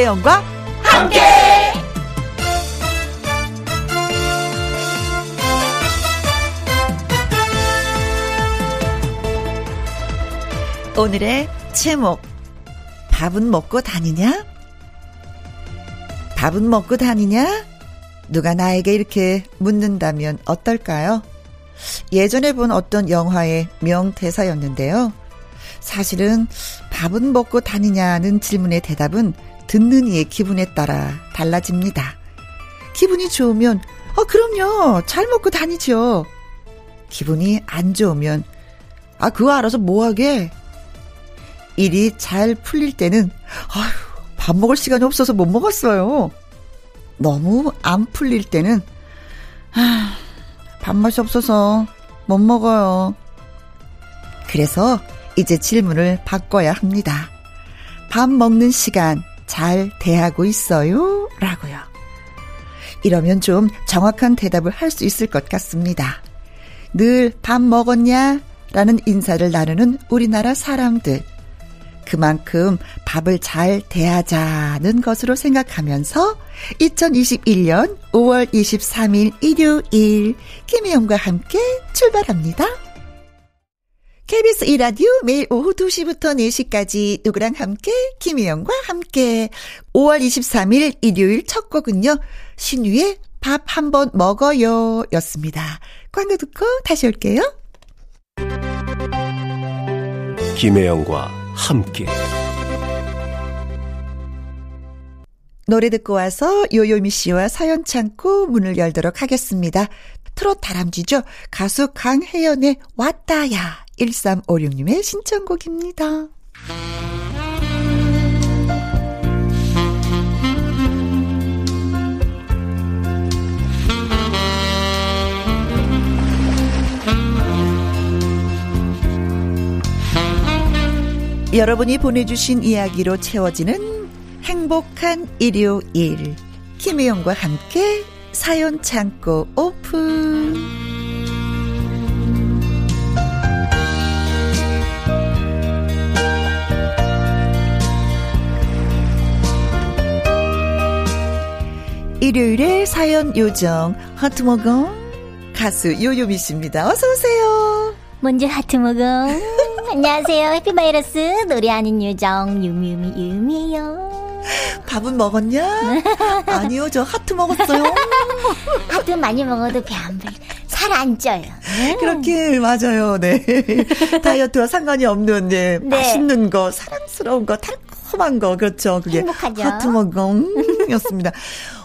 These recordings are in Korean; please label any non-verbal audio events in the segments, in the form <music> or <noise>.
김혜영과 함께. 오늘의 제목 밥은 먹고 다니냐? 밥은 먹고 다니냐? 누가 나에게 이렇게 묻는다면 어떨까요? 예전에 본 어떤 영화의 명대사였는데요. 사실은 밥은 먹고 다니냐는 질문의 대답은 듣는 이의 기분에 따라 달라집니다. 기분이 좋으면, 어, 그럼요. 잘 먹고 다니죠. 기분이 안 좋으면, 아, 그거 알아서 뭐하게? 일이 잘 풀릴 때는, 아휴, 밥 먹을 시간이 없어서 못 먹었어요. 너무 안 풀릴 때는, 아, 밥맛이 없어서 못 먹어요. 그래서 이제 질문을 바꿔야 합니다. 밥 먹는 시간 잘 대하고 있어요? 라고요. 이러면 좀 정확한 대답을 할 수 있을 것 같습니다. 늘 밥 먹었냐? 라는 인사를 나누는 우리나라 사람들. 그만큼 밥을 잘 대하자는 것으로 생각하면서 2021년 5월 23일 일요일 김혜영과 함께 출발합니다. KBS 이라디오 매일 오후 2시부터 4시까지 누구랑 함께 김혜영과 함께 5월 23일 일요일 첫 곡은요. 신유의 밥 한번 먹어요 였습니다. 광고 듣고 다시 올게요. 김혜영과 함께 노래 듣고 와서 요요미 씨와 사연 창고 문을 열도록 하겠습니다. 트롯 다람쥐죠. 가수 강혜연의 왔다야 1356님의 신청곡입니다. 여러분이 보내주신 이야기로 채워지는 행복한 일요일. 김혜영과 함께 사연 창고 오픈. 일요일에 사연 요정 하트모금 가수 요요미 씨입니다. 어서 오세요. 먼저 하트 먹어. <laughs> 안녕하세요. 해피바이러스 노래하는 요정 유미유미 유미예요. 밥은 먹었냐? <laughs> 아니요, 저 하트 먹었어요. <laughs> 하트 많이 먹어도 배 안 불. 살안 쪄요. 그렇게 맞아요. 네. 다이어트와 상관이 없는 네, 네. 맛있는 거, 사랑스러운 거, 달콤한 거 그렇죠. 그게 행복하죠. 하트 먹음이었습니다.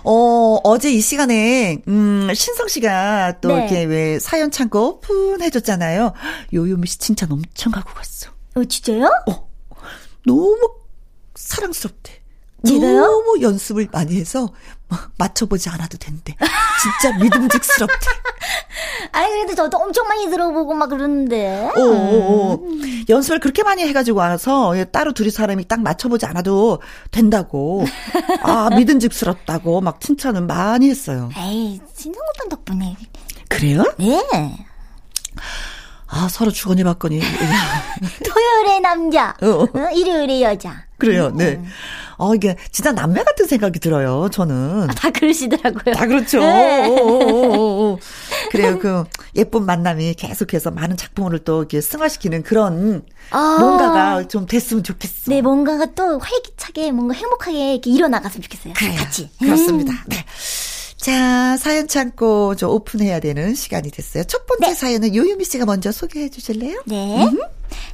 어, 어제 이 시간에, 음, 신성 씨가 또 네. 이렇게 왜 사연 창고 오픈해줬잖아요. 요요미 씨 칭찬 엄청 하고 갔어. 어, 진짜요? 어. 너무 사랑스럽대. 제가요? 너무 연습을 많이 해서 맞춰보지 않아도 된대. 진짜 믿음직스럽대. <laughs> 아니 그래도 저도 엄청 많이 들어보고 막 그러는데. 오, 오, 오. 연습을 그렇게 많이 해가지고 와서 따로 둘이 사람이 딱 맞춰보지 않아도 된다고. 아 <laughs> 믿음직스럽다고 막 칭찬을 많이 했어요. 에이 신성 오빠 덕분에. 그래요? 네. 아 서로 주거니 받거니. <laughs> 토요일에 남자, 어. 어. 일요일에 여자. 그래요. 네. 음. 어, 이게 진짜 남매 같은 생각이 들어요, 저는. 아, 다 그러시더라고요. 다 그렇죠. 네. 오, 그래요. 그 예쁜 만남이 계속해서 많은 작품을 또 이렇게 승화시키는 그런 아. 뭔가가 좀 됐으면 좋겠어. 네, 뭔가가 또 활기차게 뭔가 행복하게 이렇게 일어나갔으면 좋겠어요. 그래요. 같이. 그렇습니다. 음. 네. 자, 사연 창고 저 오픈해야 되는 시간이 됐어요. 첫 번째 네. 사연은 요유미 씨가 먼저 소개해 주실래요? 네. 음.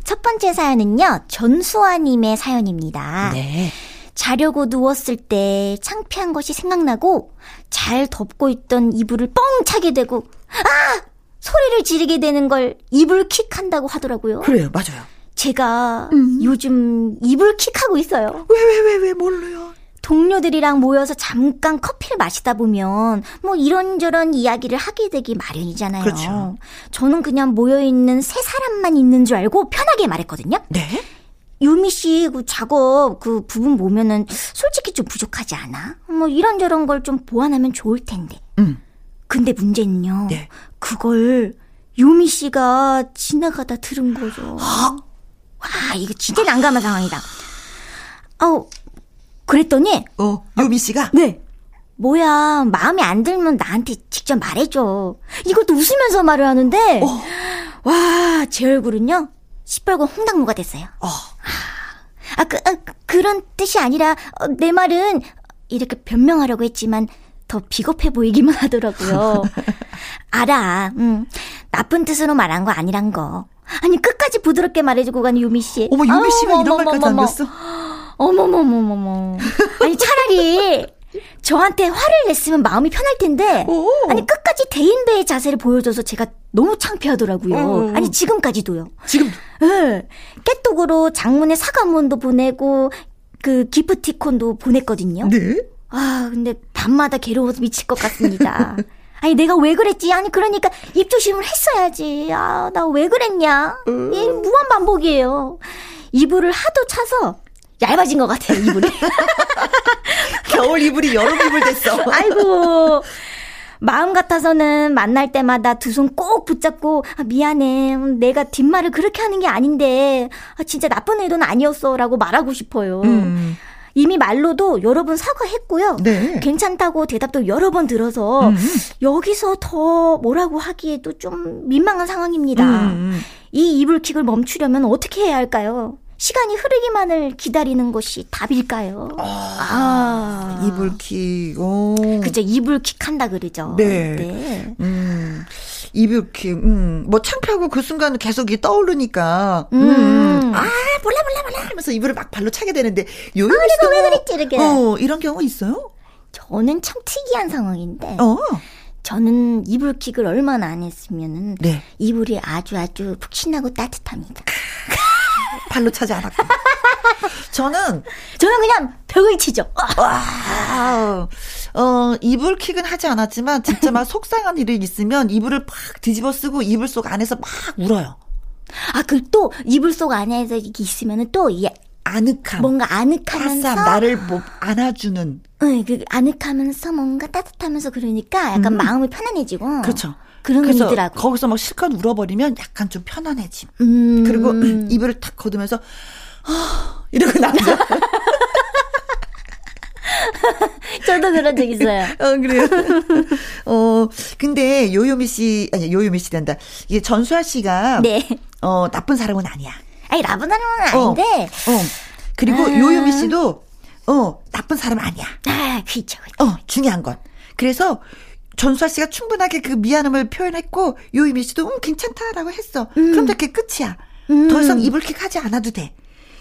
첫 번째 사연은요, 전수아님의 사연입니다. 네. 자려고 누웠을 때 창피한 것이 생각나고 잘 덮고 있던 이불을 뻥 차게 되고 아! 소리를 지르게 되는 걸 이불 킥 한다고 하더라고요. 그래요, 맞아요. 제가 음. 요즘 이불 킥 하고 있어요. 왜, 왜, 왜, 왜, 몰라요? 동료들이랑 모여서 잠깐 커피를 마시다 보면 뭐 이런저런 이야기를 하게 되기 마련이잖아요. 그렇죠. 저는 그냥 모여있는 세 사람만 있는 줄 알고 편하게 말했거든요. 네? 유미 씨 그 작업 그 부분 보면은 솔직히 좀 부족하지 않아? 뭐 이런저런 걸 좀 보완하면 좋을 텐데. 음. 근데 문제는요. 네. 그걸 유미 씨가 지나가다 들은 거죠. 아? 와, 이거 진짜 난감한 상황이다. 아우, 그랬더니 어, 요미 씨가 네. 뭐야, 마음에 안 들면 나한테 직접 말해줘. 이것도 웃으면서 말을 하는데, 어. 와, 제 얼굴은요, 시뻘건 홍당무가 됐어요. 어. 아, 그, 아, 그, 런 뜻이 아니라, 어, 내 말은, 이렇게 변명하려고 했지만, 더 비겁해 보이기만 하더라고요. <laughs> 알아, 음, 나쁜 뜻으로 말한 거 아니란 거. 아니, 끝까지 부드럽게 말해주고 가는 유미 씨. 어머, 유미 씨가 이런 말까지. 남겼어? 어머머머머머. 아니, 차라리 저한테 화를 냈으면 마음이 편할 텐데, 오. 아니, 끝까지 대인배의 자세를 보여줘서 제가 너무 창피하더라고요. 음. 아니, 지금까지도요. 지금 예. 깨톡으로 장문의 사과문도 보내고, 그 기프티콘도 보냈거든요. 네. 아, 근데 밤마다 괴로워서 미칠 것 같습니다. 아니, 내가 왜 그랬지? 아니, 그러니까 입조심을 했어야지. 아, 나 왜 그랬냐? 이 무한 반복이에요. 이불을 하도 차서 얇아진 것 같아요, 이불이. <laughs> 겨울 이불이 여름 이불 됐어. <laughs> 아이고. 마음 같아서는 만날 때마다 두 손 꼭 붙잡고 아, 미안해 내가 뒷말을 그렇게 하는 게 아닌데 아, 진짜 나쁜 의도는 아니었어라고 말하고 싶어요. 음. 이미 말로도 여러 번 사과했고요. 네. 괜찮다고 대답도 여러 번 들어서 음. 여기서 더 뭐라고 하기에도 좀 민망한 상황입니다. 음. 이 이불킥을 멈추려면 어떻게 해야 할까요? 시간이 흐르기만을 기다리는 것이 답일까요? 아, 이불킥, 오. 그죠 이불킥 한다 그러죠. 네. 네. 음, 이불킥, 음, 뭐 창피하고 그 순간 계속 이 떠오르니까, 음, 음. 아, 몰라, 몰라, 몰라 하면서 이불을 막 발로 차게 되는데, 요요미 내가 씨도 왜 뭐, 그랬지, 이렇게. 어, 이런 경우 있어요? 저는 참 특이한 상황인데 어, 저는 이불킥을 얼마나 안 했으면은 네. 이불이 아주 아주 푹신하고 따뜻합니다. 발로 차지 않았고. 저는, 저는 그냥 벽을 치죠. 와, 어, 이불킥은 하지 않았지만, 진짜 막 <laughs> 속상한 일이 있으면 이불을 팍 뒤집어 쓰고 이불 속 안에서 막 울어요. 아, 그 또 이불 속 안에서 이렇게 있으면은 또 이, 아늑함. 뭔가 아늑하면서 따스함, 나를 뭐 안아주는. 응, 그 아늑하면서 뭔가 따뜻하면서 그러니까 약간 마음이 편안해지고 음. 그렇죠. 그런 그래서 의미더라고. 거기서 막 실컷 울어버리면 약간 좀 편안해짐. 음. 그리고 <clears throat> 이불을 탁 걷으면서 아, 이러고 나죠. <laughs> 저도 그런 적 있어요. <laughs> 어, 그래요. 어, 근데 요요미 씨, 아니, 요요미 씨 된다. 이게 전수아 씨가, 네. 어, 나쁜 사람은 아니야. 아니 라브나는 어. 아닌데 어. 그리고 아. 요요미 씨도, 어, 나쁜 사람 아니야. 아. 그죠. 어, 중요한 건. 그래서, 전수아 씨가 충분하게 그 미안함을 표현했고, 요요미 씨도, 음, 괜찮다라고 했어. 그럼 그게 끝이야. 더 이상 이불킥 하지 않아도 돼.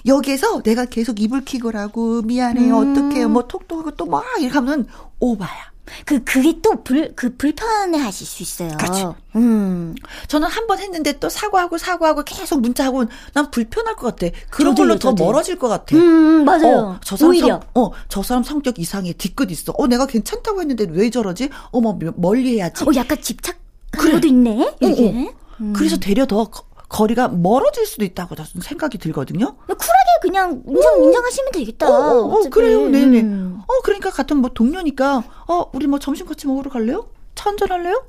여기에서 내가 계속 이불킥을 하고, 미안해, 어떡해, 뭐, 톡도 하고 또 막, 이렇게 하면 오바야. 그 그게 또 불 그 불편해 하실 수 있어요. 그렇죠. 음. 저는 한 번 했는데 또 사과하고 사과하고 계속 문자하고 난 불편할 것 같아. 그런 저도요, 걸로 더 저도요. 멀어질 것 같아. 음, 맞아요. 어, 저 사람 오히려. 성, 어, 저 사람 성격 이상해. 뒤끝 있어. 어, 내가 괜찮다고 했는데 왜 저러지? 어머, 멀리 해야지. 어, 약간 집착하는 그래. 것도 있네. 어, 이게. 어. 그래서 되려 더 거- 거리가 멀어질 수도 있다고 저는 생각이 들거든요. 쿨하게 그냥 인정 인정하시면 되겠다. 어, 어, 어. 그래요. 네네. 음. 어, 그러니까 같은 뭐 동료니까, 어, 우리 뭐 점심 같이 먹으러 갈래요? 차 한잔 할래요?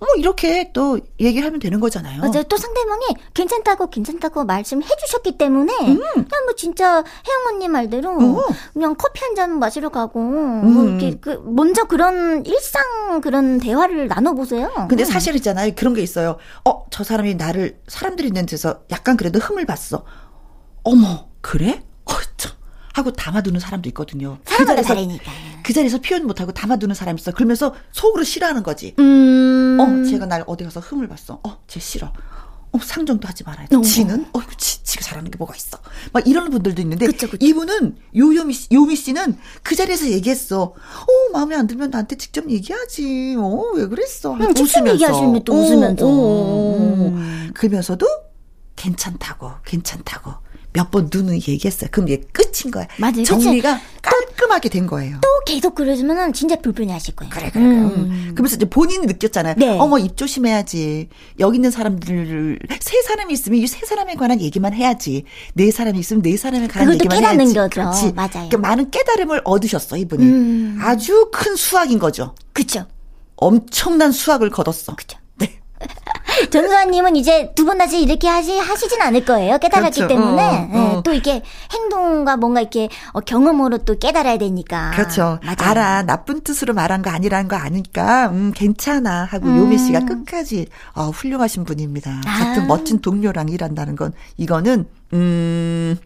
뭐 이렇게 또 얘기를 하면 되는 거잖아요. 맞아요. 또 상대방이 괜찮다고 괜찮다고 말씀해 주셨기 때문에 그냥 뭐 진짜 혜영 언니 말대로 음. 어. 그냥 커피 한 잔 마시러 가고 뭐 음. 이렇게 그 먼저 그런 일상 그런 대화를 나눠 보세요. 근데 사실 있잖아요. 그런 게 있어요. 어, 저 사람이 나를 사람들이 있는 데서 약간 그래도 흠을 봤어. 어머, 그래? 어, 참. 하고 담아두는 사람도 있거든요. 그 자리에서, 다르니까. 그 자리에서 표현 못하고 담아두는 사람이 있어. 그러면서 속으로 싫어하는 거지. 음. 어, 쟤가 날 어디 가서 흠을 봤어. 어, 쟤 싫어. 어, 상정도 하지 말아야 돼. 어. 지는? 어, 이거 지, 지가 잘하는 게 뭐가 있어. 막 이러는 분들도 있는데. 그쵸, 그쵸. 이분은, 요요미, 씨- 요미 씨는 그 자리에서 얘기했어. 어, 마음에 안 들면 나한테 직접 얘기하지. 어, 왜 그랬어. 음, 직접 얘기하시면 또 웃으면서. 어, 어, 어. 음. 그러면서도 괜찮다고, 괜찮다고. 몇번 눈을 얘기했어요. 그럼 얘 끝인 거야. 맞아요. 정리가 깔끔하게 된 거예요. 또 계속 그러시면은 진짜 불편해 하실 거예요. 그래, 그래, 그래. 음. 그러면서 이제 본인이 느꼈잖아요. 네. 어머, 입 조심해야지. 여기 있는 사람들을, 세 사람이 있으면 이 세 사람에 관한 얘기만 해야지. 네 사람이 있으면 네 사람에 관한 그것도 얘기만 깨닫는 해야지. 거죠. 그렇지. 맞아요. 그러니까 많은 깨달음을 얻으셨어, 이분이. 음. 아주 큰 수확인 거죠. 그쵸. 엄청난 수확을 거뒀어. 그쵸. <laughs> 네. 전수아님은 이제 두 번 다시 이렇게 하시, 하시진 않을 거예요. 깨달았기 그렇죠. 때문에. 어, 예, 어. 또 이게 행동과 뭔가 이렇게 어, 경험으로 또 깨달아야 되니까. 그렇죠. 맞아요. 알아. 나쁜 뜻으로 말한 거 아니라는 거 아니까, 음, 괜찮아. 하고 음. 요미 씨가 끝까지, 어, 훌륭하신 분입니다. 같은 아. 멋진 동료랑 일한다는 건, 이거는, 음,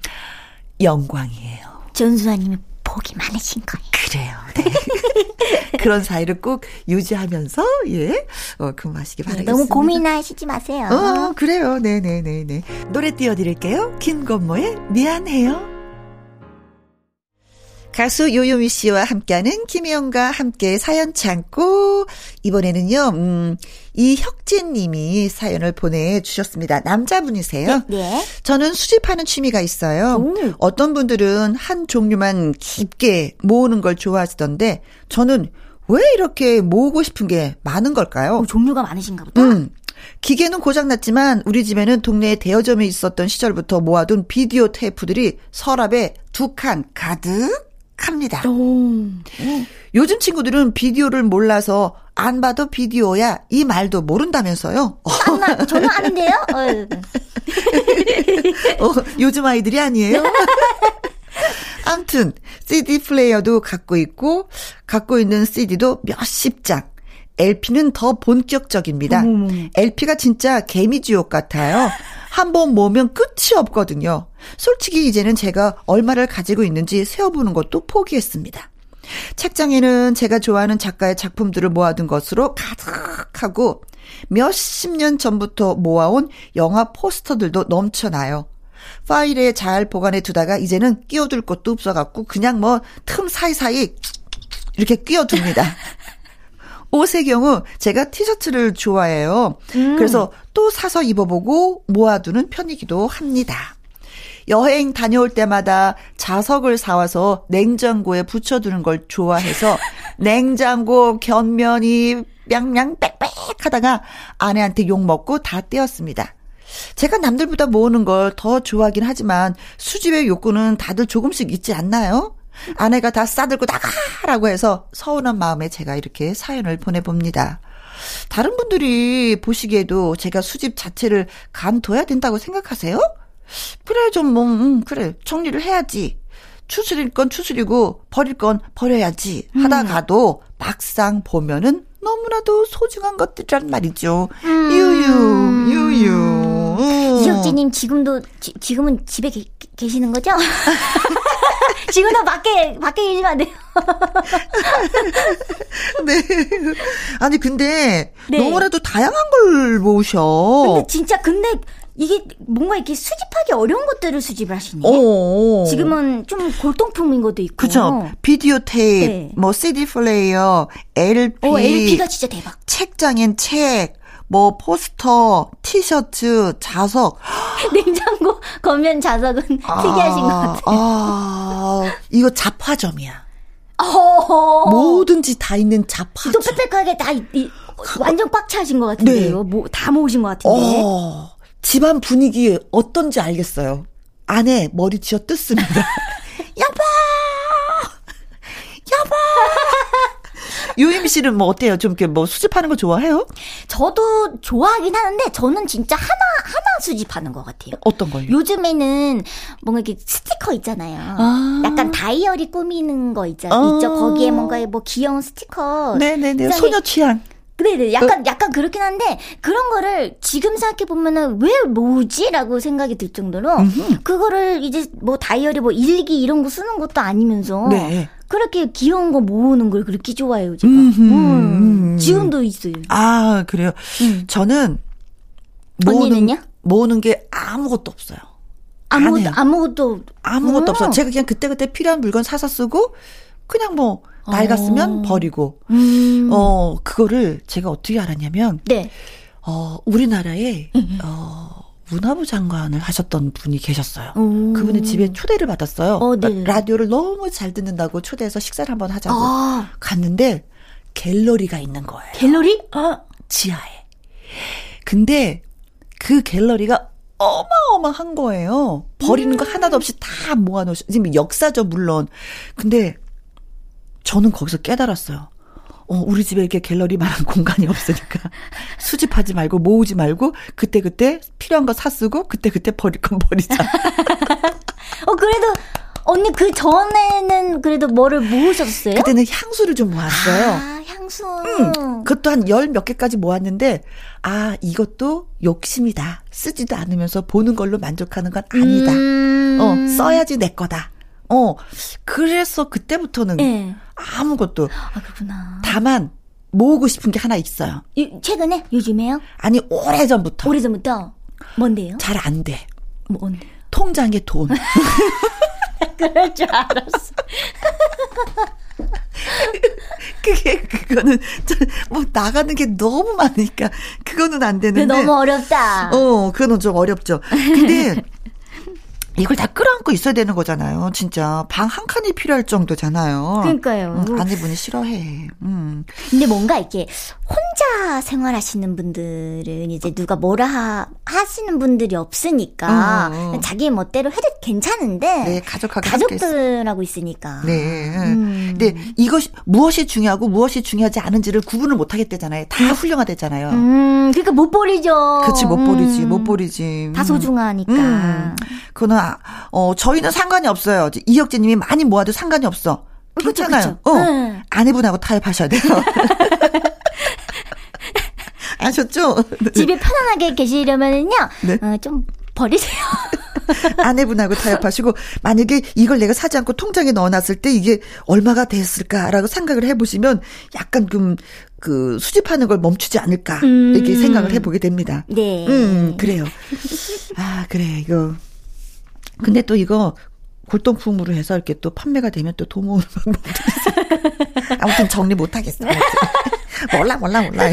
영광이에요. 전수아님이 복이 많으신 거예요. 그래요. <laughs> 네. <laughs> 그런 사이를 꼭 유지하면서, 예, 어, 근무하시기 바라겠습니다. 네, 너무 고민하시지 마세요. 어, 그래요. 네 네 네 네. 노래 띄워드릴게요. 김건모의 미안해요. 가수 요요미 씨와 함께하는 김희영과 함께 사연 참고 이번에는요, 음, 이혁진 님이 사연을 보내주셨습니다. 남자분이세요. 네. 저는 수집하는 취미가 있어요. 오. 어떤 분들은 한 종류만 깊게 모으는 걸 좋아하시던데 저는 왜 이렇게 모으고 싶은 게 많은 걸까요? 어, 종류가 많으신가 보다. 음. 기계는 고장났지만 우리 집에는 동네에 대여점에 있었던 시절부터 모아둔 비디오 테이프들이 서랍에 두 칸 가득 합니다. 오. 요즘 친구들은 비디오를 몰라서 안 봐도 비디오야 이 말도 모른다면서요. 어, 아마 저는 아는데요. <laughs> 어. 어, 요즘 아이들이 아니에요. <laughs> 암튼 CD 플레이어도 갖고 있고 갖고 있는 CD도 몇십 장. LP는 더 본격적입니다. 어머머. LP가 진짜 개미지옥 같아요. 한 번 모으면 끝이 없거든요. 솔직히 이제는 제가 얼마를 가지고 있는지 세어보는 것도 포기했습니다. 책장에는 제가 좋아하는 작가의 작품들을 모아둔 것으로 가득하고 몇십 년 전부터 모아온 영화 포스터들도 넘쳐나요. 파일에 잘 보관해 두다가 이제는 끼워둘 것도 없어갖고 그냥 뭐 틈 사이사이 이렇게 끼워둡니다. <laughs> 옷의 경우 제가 티셔츠를 좋아해요. 그래서 또 사서 입어보고 모아두는 편이기도 합니다. 여행 다녀올 때마다 자석을 사와서 냉장고에 붙여두는 걸 좋아해서 <laughs> 냉장고 견면이 냥냥 빽빽 하다가 아내한테 욕먹고 다 떼었습니다. 제가 남들보다 모으는 걸 더 좋아하긴 하지만 수집의 욕구는 다들 조금씩 있지 않나요? 아내가 다 싸들고 나가라고 해서 서운한 마음에 제가 이렇게 사연을 보내봅니다. 다른 분들이 보시기에도 제가 수집 자체를 간둬야 된다고 생각하세요? 그래, 좀, 뭐, 음, 그래. 정리를 해야지. 추스릴 건 추스리고, 버릴 건 버려야지. 하다가도 막상 보면은 너무나도 소중한 것들이란 말이죠. 유유, 유유. 음. 이혁진님 지금도 지, 지금은 집에 계, 계시는 거죠? <laughs> <laughs> 지금도 밖에 밖에 계시면 안 돼요. <laughs> 네. 아니, 근데, 네. 너무나도 다양한 걸 모으셔. 근데 진짜 근데 이게 뭔가 이렇게 수집하기 어려운 것들을 수집을 하시네. 어. 지금은 좀 골동품인 것도 있고. 그죠. 비디오 테이프, 네. 뭐, CD 플레이어, LP. 어, LP가 진짜 대박. 책장엔 책, 뭐, 포스터, 티셔츠, 자석. <laughs> 냉장고 겉면 자석은 특이하신 것 같아요. 아, 이거 잡화점이야. 어허. 뭐든지 다 있는 또 잡화점. 빽빽하게 다 이, 이, 완전 꽉 차신 것 같은데요. 뭐, 다 모으신 것 같은데. 네. 어, 집안 분위기 어떤지 알겠어요. 안에 머리 쥐어 뜯습니다. <laughs> 여보! <laughs> 여보! 유임 씨는 뭐 어때요? 좀 이렇게 뭐 수집하는 거 좋아해요? 저도 좋아하긴 하는데 저는 진짜 하나 하나 수집하는 것 같아요. 어떤 걸요? 요즘에는 뭔가 이렇게 스티커 있잖아요. 아. 약간 다이어리 꾸미는 거 있잖아요. 어. 있죠. 거기에 뭔가 뭐 귀여운 스티커. 네네네. 소녀 취향. 네네. 약간 약간 그렇긴 한데 그런 거를 지금 생각해 보면은 왜 모으지라고 생각이 들 정도로 그거를 이제 뭐 다이어리 뭐 일기 이런 거 쓰는 것도 아니면서 네. 그렇게 귀여운 거 모으는 걸 그렇게 좋아해요 제가. 음흠. 음, 지금도 있어요. 아, 그래요. 음. 저는 언니는요? 모으는 게 아무것도 없어요. 안 아무것도. 아무것도 아무것도 음. 없어. 제가 그냥 그때 그때 필요한 물건 사서 쓰고 그냥 뭐 낡았으면 어. 버리고. 음. 어, 그거를 제가 어떻게 알았냐면 네. 어, 우리나라에 어, 문화부 장관을 하셨던 분이 계셨어요. 오. 그분의 집에 초대를 받았어요. 어, 네. 라디오를 너무 잘 듣는다고 초대해서 식사를 한번 하자고 아, 갔는데 갤러리가 있는 거예요. 갤러리? 아, 지하에. 근데 그 갤러리가 어마어마한 거예요. 버리는 거 하나도 없이 다 모아놓으시, 지금 역사죠, 물론. 근데 저는 거기서 깨달았어요. 어, 우리 집에 이렇게 갤러리만한 <laughs> 공간이 없으니까 <laughs> 수집하지 말고 모으지 말고 그때 그때 필요한 거 사 쓰고 그때 그때 버릴 건 버리자. <laughs> 어, 그래도 언니 그 전에는 그래도 뭐를 모으셨어요? 그때는 향수를 좀 모았어요. 아, 향수. 음, 그것도 한 열 몇 개까지 모았는데, 아, 이것도 욕심이다. 쓰지도 않으면서 보는 걸로 만족하는 건 아니다. 음. 어, 써야지 내 거다. 어, 그래서 그때부터는 예. 아무것도. 아, 그렇구나. 다만, 모으고 싶은 게 하나 있어요. 요- 최근에? 요즘에요? 아니, 오래전부터. 오래전부터? 뭔데요? 잘 안 돼. 뭔데요? 통장에 돈. <laughs> 그럴 줄 알았어. <laughs> 그게, 그거는, 저, 뭐, 나가는 게 너무 많으니까, 그거는 안 되는데. 너무 어렵다. 어, 그거는 좀 어렵죠. 근데 <laughs> 이걸 다 끌어안고 있어야 되는 거잖아요. 진짜 방 한 칸이 필요할 정도잖아요. 그러니까요. 음, 아내분이 싫어해. 음. 근데 뭔가 이렇게 혼자 생활하시는 분들은 이제 누가 뭐라 하, 하시는 분들이 없으니까 음, 음. 자기 멋대로 해도 괜찮은데 네, 가족하고 가족들하고 있으니까. 네. 음. 근데 이것이 무엇이 중요하고 무엇이 중요하지 않은지를 구분을 못 하겠대잖아요. 다 훌륭하대잖아요. 음, 그러니까 못 버리죠. 그렇지 못 버리지 음. 못 버리지. 다 음. 소중하니까. 음. 그거는 아, 어 저희는 상관이 없어요. 이혁재님이 많이 모아도 상관이 없어. 그쵸, 괜찮아요. 그쵸. 어. 네. 아내분하고 타협하셔야 돼요. <laughs> 아셨죠? <laughs> 집에 편안하게 계시려면요, 네. 어, 좀 버리세요. <laughs> 아내분하고 타협하시고 만약에 이걸 내가 사지 않고 통장에 넣어놨을 때 이게 얼마가 됐을까라고 생각을 해보시면 약간 좀그 수집하는 걸 멈추지 않을까 음. 이렇게 생각을 해보게 됩니다. 네. 음 그래요. 아 그래 이거 근데 또 이거 골동품으로 해서 이렇게 또 판매가 되면 또돈 모으는 방법도 있어요. <laughs> 아무튼 정리 못 하겠어. <laughs> 몰라 몰라 몰라.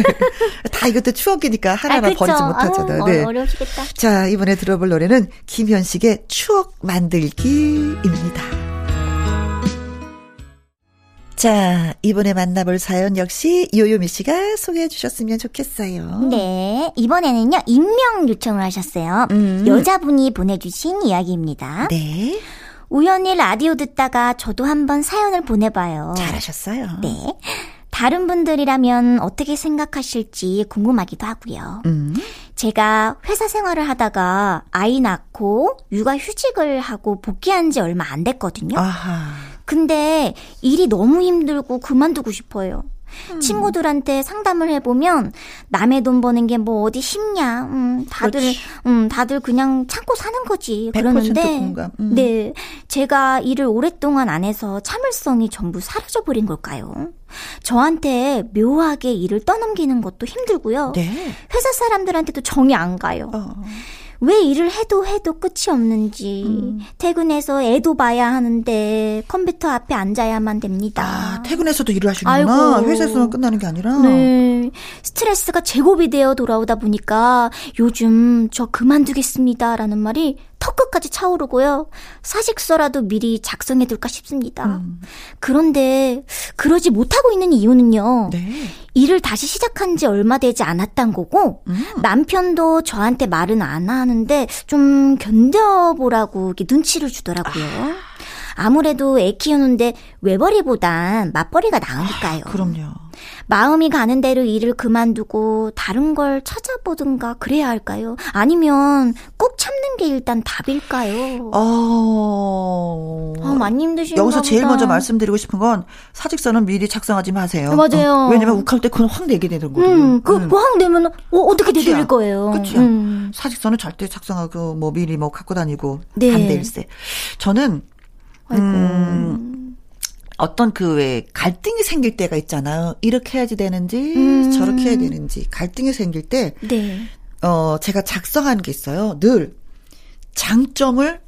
다 이것도 추억이니까 하나하나 아. 버리지 못하잖아요. 아유, 네. 어, 어려우시겠다. 자, 이번에 들어볼 노래는 김현식의 추억 만들기입니다. 자, 이번에 만나볼 사연 역시 요요미 씨가 소개해 주셨으면 좋겠어요. 네. 이번에는요, 익명 요청을 하셨어요. 음. 여자분이 보내주신 이야기입니다. 네. 우연히 라디오 듣다가 저도 한번 사연을 보내봐요. 잘하셨어요. 네. 다른 분들이라면 어떻게 생각하실지 궁금하기도 하고요. 음. 제가 회사 생활을 하다가 아이 낳고 육아 휴직을 하고 복귀한 지 얼마 안 됐거든요. 아하. 근데 일이 너무 힘들고 그만두고 싶어요. 음. 친구들한테 상담을 해보면 남의 돈 버는 게 뭐 어디 쉽냐. 음, 다들 그렇지. 음, 다들 그냥 참고 사는 거지. 100% 그러는데. 음. 네. 제가 일을 오랫동안 안 해서 참을성이 전부 사라져 버린 걸까요? 저한테 묘하게 일을 떠넘기는 것도 힘들고요. 네. 회사 사람들한테도 정이 안 가요. 어. 왜 일을 해도 해도 끝이 없는지 음. 퇴근해서 애도 봐야 하는데 컴퓨터 앞에 앉아야만 됩니다. 아, 퇴근해서도 일을 하시는구나. 아이고. 회사에서만 끝나는 게 아니라. 네. 스트레스가 제곱이 되어 돌아오다 보니까 요즘 저 그만두겠습니다라는 말이 턱끝까지 차오르고요. 사직서라도 미리 작성해둘까 싶습니다. 음. 그런데 그러지 못하고 있는 이유는요. 네. 일을 다시 시작한 지 얼마 되지 않았단 거고 음. 남편도 저한테 말은 안 하는데 좀 견뎌보라고 이렇게 눈치를 주더라고요. 아 무래도 애 키우는데 외벌이보단 맞벌이가 나으니까요. 그럼요. 마음이 가는 대로 일을 그만두고 다른 걸 찾아보든가 그래야 할까요? 아니면 꾹 참는 게 일단 답일까요? 어. 아, 많이 힘드신가 여기서 제일 보다. 먼저 말씀드리고 싶은 건 사직서는 미리 작성하지 마세요. 맞아요. 어, 왜냐면 욱할 때 그건 확 내게 되는 거예요. 음, 그, 그항 되면, 어, 어떻게. 되돌릴 거예요? 끝이야. 음. 사직서는 절대 작성하고 뭐 미리 뭐 갖고 다니고 네. 반대일세. 저는 아이고. 음, 어떤 그 왜 갈등이 생길 때가 있잖아요. 이렇게 해야지 되는지 음. 저렇게 해야 되는지 갈등이 생길 때 네. 어, 제가 작성하는 게 있어요. 늘 장점을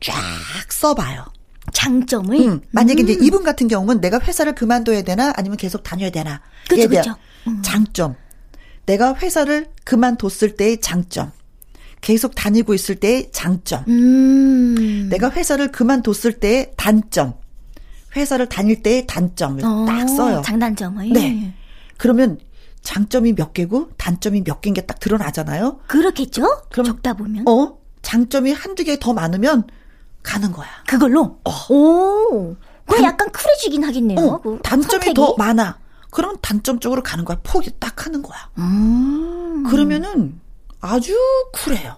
쫙 써봐요. 장점을? 음, 만약에 이제 이분 같은 경우는 내가 회사를 그만둬야 되나 아니면 계속 다녀야 되나. 대한 그쵸. 음. 장점. 내가 회사를 그만뒀을 때의 장점. 계속 다니고 있을 때의 장점. 음. 내가 회사를 그만뒀을 때의 단점. 회사를 다닐 때의 단점을 딱 어, 써요. 장단점을? 네. 그러면 장점이 몇 개고 단점이 몇 개인 게 딱 드러나잖아요. 그렇겠죠? 그럼- 적다 보면. 어? 장점이 한두 개 더 많으면 가는 거야. 그걸로? 오. 그럼 단- 약간 쿨해지긴 하겠네요. 어, 그 단점이 선택이. 더 많아. 그러면 단점 쪽으로 가는 거야. 포기 딱 하는 거야. 음. 그러면은 아주 쿨해요.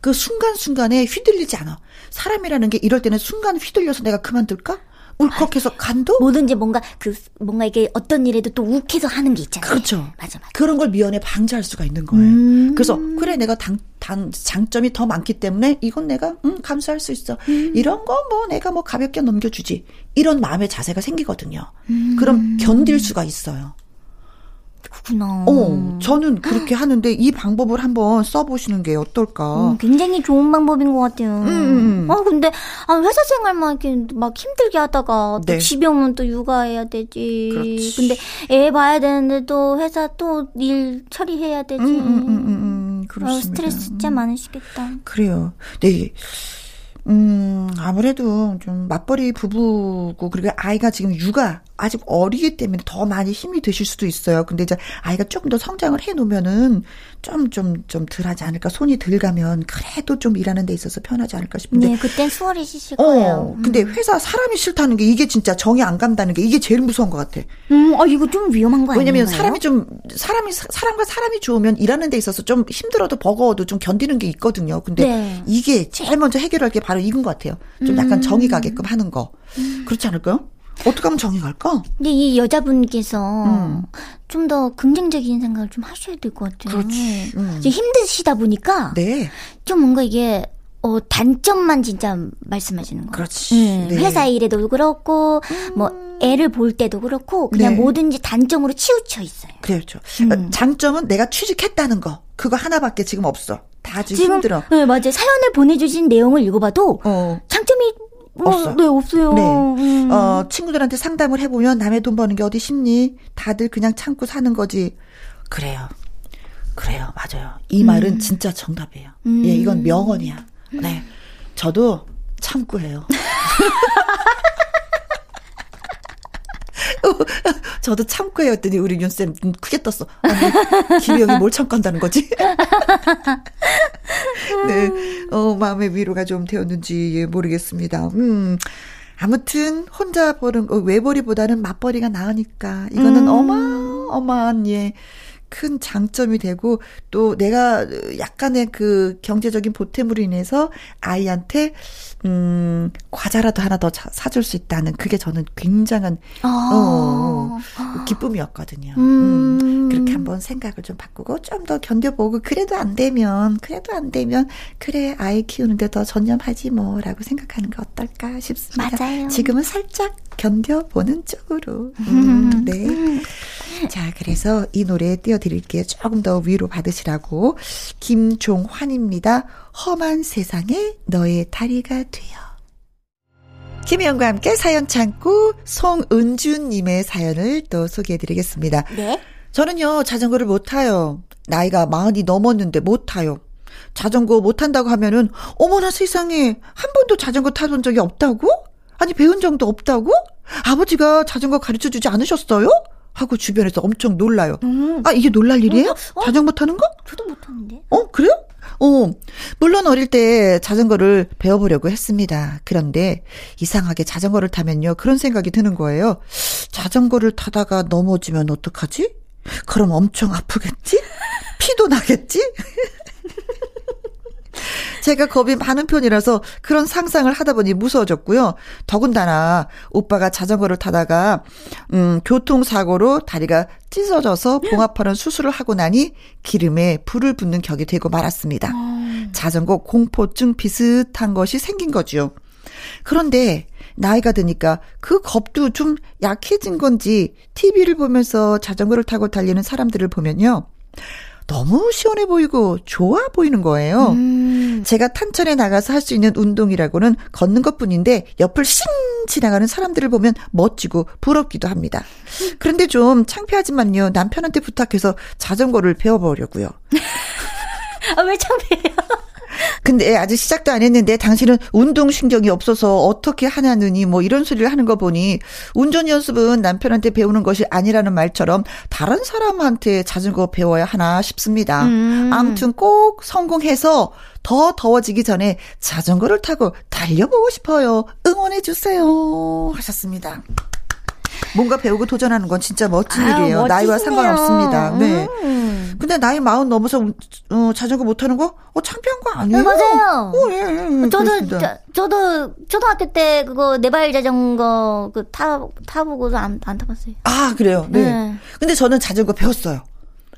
그 순간순간에 휘둘리지 않아. 사람이라는 게 이럴 때는 순간 휘둘려서 내가 그만둘까? 울컥해서 간도? 뭐든지 뭔가 그 뭔가 이게 어떤 일에도 또 욱해서 하는 게 있잖아요. 그렇죠. 맞아 맞아. 그런 걸 미연에 방지할 수가 있는 거예요. 음. 그래서 그래 내가 당, 단 장점이 더 많기 때문에 이건 내가 음 감수할 수 있어. 음. 이런 거 뭐 내가 뭐 가볍게 넘겨주지. 이런 마음의 자세가 생기거든요. 음. 그럼 견딜 수가 있어요. 그렇구나. 어, 저는 그렇게 하는데 이 방법을 한번 써보시는 게 어떨까. 음, 굉장히 좋은 방법인 것 같아요. 음, 음. 아 근데 아 회사 생활만 이렇게 막 힘들게 하다가 또 네. 집에 오면 또 육아해야 되지. 그렇지. 근데 애 봐야 되는데 또 회사 또 일 처리해야 되지. 음, 음, 음, 음, 음, 아, 그렇습니다. 스트레스 진짜 많으시겠다. 그래요. 네. 음, 아무래도 좀 맞벌이 부부고, 그리고 아이가 지금 육아, 아직 어리기 때문에 더 많이 힘이 드실 수도 있어요. 근데 이제 아이가 조금 더 성장을 해 놓으면은 좀, 좀, 좀 덜 하지 않을까. 손이 덜 가면 그래도 좀 일하는 데 있어서 편하지 않을까 싶은데. 네, 그땐 수월해지실 거예요. 어, 근데 회사 사람이 싫다는 게 이게 진짜 정이 안 간다는 게 이게 제일 무서운 것 같아. 음, 아 이거 좀 위험한 거 아니에요? 왜냐면 사람이 좀 사람이 사- 사람과 사람이 좋으면 일하는 데 있어서 좀 힘들어도 버거워도 좀 견디는 게 있거든요. 근데 네. 이게 제일 먼저 해결할 게 바로 이건 것 같아요. 좀 음. 약간 정이 가게끔 하는 거. 그렇지 않을까요? 어떻게 하면 정이 갈까? 근데 이 여자분께서 음. 좀더 긍정적인 생각을 좀 하셔야 될 것 같아요. 그렇지. 음. 힘드시다 보니까 네. 좀 뭔가 이게 어 단점만 진짜 말씀하시는 거예요. 그렇지. 음, 네. 회사 일에도 그렇고 뭐 애를 볼 때도 그렇고 그냥 네. 뭐든지 단점으로 치우쳐 있어요. 그렇죠. 음. 어, 장점은 내가 취직했다는 거. 그거 하나밖에 지금 없어. 다 지금, 지금 힘들어. 네, 맞아요. 사연을 보내주신 내용을 읽어봐도 어. 장점이 뭐, 없어. 네 없어요. 네. 음. 어, 친구들한테 상담을 해보면 남의 돈 버는 게 어디 쉽니? 다들 그냥 참고 사는 거지. 그래요. 그래요. 맞아요. 이 말은 진짜 정답이에요. 음. 예, 이건 명언이야. 네. 저도 참고 해요. <laughs> <laughs> 저도 참고 해요. 했더니 우리 윤쌤 눈 크게 떴어. 아니, 김혜영이 뭘 참고 한다는 거지? <laughs> 네. 어, 마음의 위로가 좀 되었는지 예, 모르겠습니다. 음. 아무튼 혼자 보는 어, 외벌이보다는 맞벌이가 나으니까 이거는 음. 어마어마한 예. 큰 장점이 되고 또 내가 약간의 그 경제적인 보탬으로 인해서 아이한테 음 과자라도 하나 더 사- 사줄 수 있다는 그게 저는 굉장한 아. 어, 기쁨이었거든요. 음. 음, 그렇게 한번 생각을 좀 바꾸고 좀 더 견뎌보고 그래도 안 되면 그래도 안 되면 그래 아이 키우는데 더 전념하지 뭐라고 생각하는 거 어떨까 싶습니다. 맞아요. 지금은 살짝 견뎌보는 쪽으로. 음, 네. 자, 그래서 이 노래 띄워드릴게요. 조금 더 위로 받으시라고. 김종환입니다. 험한 세상에 너의 다리가 되어. 김혜영과 함께 사연 창고 송은주님의 사연을 또 소개해드리겠습니다. 네. 저는요, 자전거를 못 타요. 나이가 마흔이 넘었는데 못 타요. 자전거 못 탄다고 하면은, 어머나 세상에, 한 번도 자전거 타본 적이 없다고? 아니, 배운 적도 없다고? 아버지가 자전거 가르쳐 주지 않으셨어요? 하고 주변에서 엄청 놀라요. 음. 아, 이게 놀랄 일이에요? 어? 자전거 타는 거? 저도 못하는데. 어, 그래요? 어, 물론 어릴 때 자전거를 배워보려고 했습니다. 그런데 이상하게 자전거를 타면요. 그런 생각이 드는 거예요. 자전거를 타다가 넘어지면 어떡하지? 그럼 엄청 아프겠지? 피도 나겠지? <laughs> 제가 겁이 많은 편이라서 그런 상상을 하다 보니 무서워졌고요. 더군다나 오빠가 자전거를 타다가 음 교통사고로 다리가 찢어져서 봉합하는 수술을 하고 나니 기름에 불을 붓는 격이 되고 말았습니다. 자전거 공포증 비슷한 것이 생긴 거죠. 그런데 나이가 드니까 그 겁도 좀 약해진 건지 TV를 보면서 자전거를 타고 달리는 사람들을 보면요. 너무 시원해 보이고 좋아 보이는 거예요. 음. 제가 탄천에 나가서 할 수 있는 운동이라고는 걷는 것 뿐인데 옆을 싱 지나가는 사람들을 보면 멋지고 부럽기도 합니다. 그런데 좀 창피하지만요. 남편한테 부탁해서 자전거를 배워보려고요. <laughs> 아, 왜 창피해요? 근데 아직 시작도 안 했는데 당신은 운동 신경이 없어서 어떻게 하냐느니 뭐 이런 소리를 하는 거 보니 운전 연습은 남편한테 배우는 것이 아니라는 말처럼 다른 사람한테 자전거 배워야 하나 싶습니다. 음. 아무튼 꼭 성공해서 더 더워지기 전에 자전거를 타고 달려보고 싶어요. 응원해 주세요. 하셨습니다. 뭔가 배우고 도전하는 건 진짜 멋진 아유, 일이에요. 나이와 멋지시네요. 상관없습니다. 네. 음. 근데 나이 마흔 넘어서 어, 자전거 못 타는 거? 어, 창피한 거 아니에요? 네, 맞아요. 어, 예, 예, 예, 저도. 저, 저도 초등학교 때 그거 네발 자전거 그 타 타보고도 안 안 타봤어요. 아, 그래요. 네. 네. 근데 저는 자전거 배웠어요.